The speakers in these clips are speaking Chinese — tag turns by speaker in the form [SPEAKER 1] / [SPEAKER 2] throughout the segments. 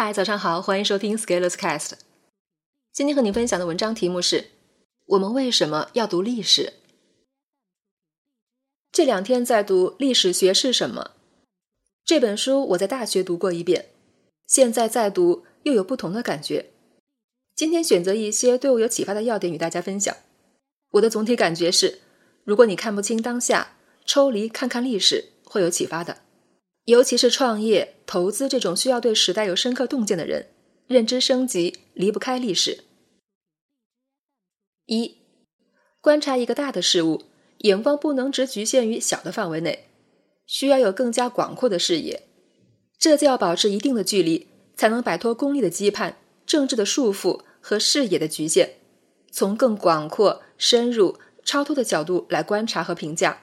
[SPEAKER 1] 嗨，早上好，欢迎收听 Scalers Cast。今天和你分享的文章题目是：我们为什么要读历史？这两天在读《历史学是什么》这本书，我在大学读过一遍，现在再读又有不同的感觉。今天选择一些对我有启发的要点与大家分享。我的总体感觉是，如果你看不清当下，抽离看看历史会有启发的。尤其是创业、投资这种需要对时代有深刻洞见的人，认知升级离不开历史。一、观察一个大的事物，眼光不能只局限于小的范围内，需要有更加广阔的视野。这就要保持一定的距离，才能摆脱功利的羁绊、政治的束缚和视野的局限，从更广阔、深入、超脱的角度来观察和评价。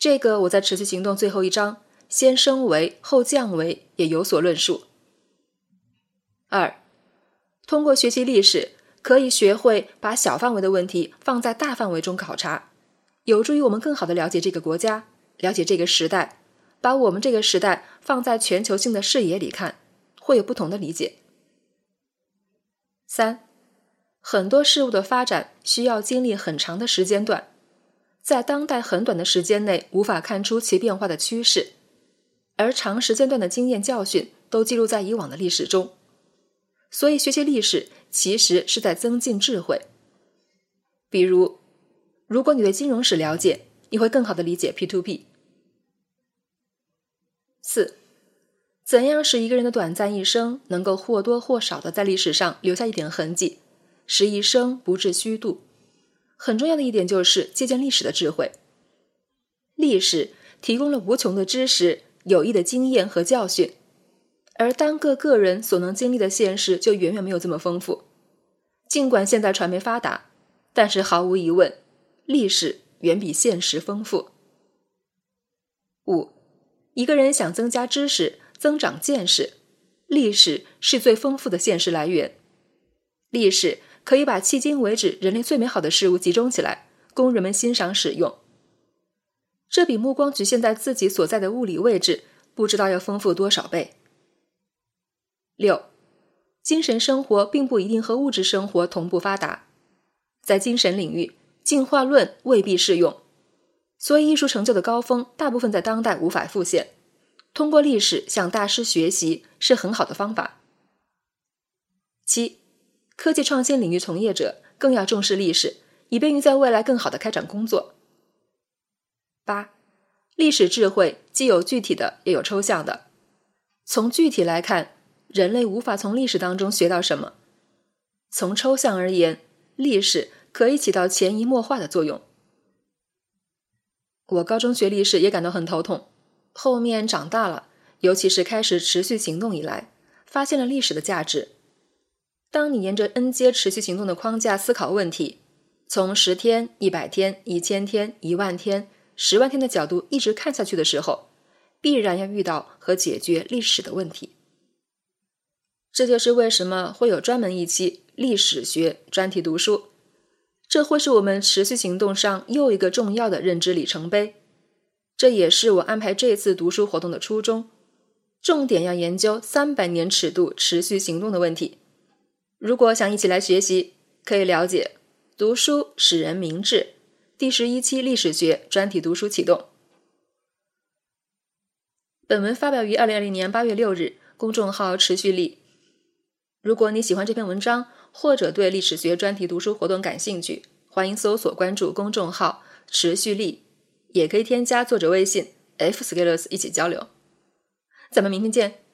[SPEAKER 1] 这个我在持续行动最后一章。先升维后降维，也有所论述。二，通过学习历史，可以学会把小范围的问题放在大范围中考察，有助于我们更好的了解这个国家，了解这个时代，把我们这个时代放在全球性的视野里看，会有不同的理解。三，很多事物的发展需要经历很长的时间段，在当代很短的时间内无法看出其变化的趋势。而长时间段的经验教训都记录在以往的历史中，所以学习历史其实是在增进智慧。比如，如果你对金融史了解，你会更好的理解 P to P。四，怎样使一个人的短暂一生能够或多或少的在历史上留下一点痕迹，使一生不致虚度？很重要的一点就是借鉴历史的智慧。历史提供了无穷的知识。有益的经验和教训，而单个个人所能经历的现实就远远没有这么丰富。尽管现在传媒发达，但是毫无疑问，历史远比现实丰富。五，一个人想增加知识、增长见识，历史是最丰富的现实来源。历史可以把迄今为止人类最美好的事物集中起来，供人们欣赏使用。这比目光局限在自己所在的物理位置，不知道要丰富多少倍。六，精神生活并不一定和物质生活同步发达，在精神领域，进化论未必适用，所以艺术成就的高峰大部分在当代无法复现。通过历史向大师学习是很好的方法。七，科技创新领域从业者更要重视历史，以便于在未来更好的开展工作。八，历史智慧既有具体的，也有抽象的。从具体来看，人类无法从历史当中学到什么；从抽象而言，历史可以起到潜移默化的作用。我高中学历史也感到很头痛，后面长大了，尤其是开始持续行动以来，发现了历史的价值。当你沿着 N 阶持续行动的框架思考问题，从十天、一百天、一千天、一万天。十万天的角度一直看下去的时候，必然要遇到和解决历史的问题。这就是为什么会有专门一期历史学专题读书，这会是我们持续行动上又一个重要的认知里程碑。这也是我安排这次读书活动的初衷，重点要研究三百年尺度持续行动的问题。如果想一起来学习，可以了解读书使人明智。第十一期历史学专题读书启动。本文发表于二零二零年八月六日，公众号持续力。如果你喜欢这篇文章，或者对历史学专题读书活动感兴趣，欢迎搜索关注公众号持续力，也可以添加作者微信 f scalers 一起交流。咱们明天见。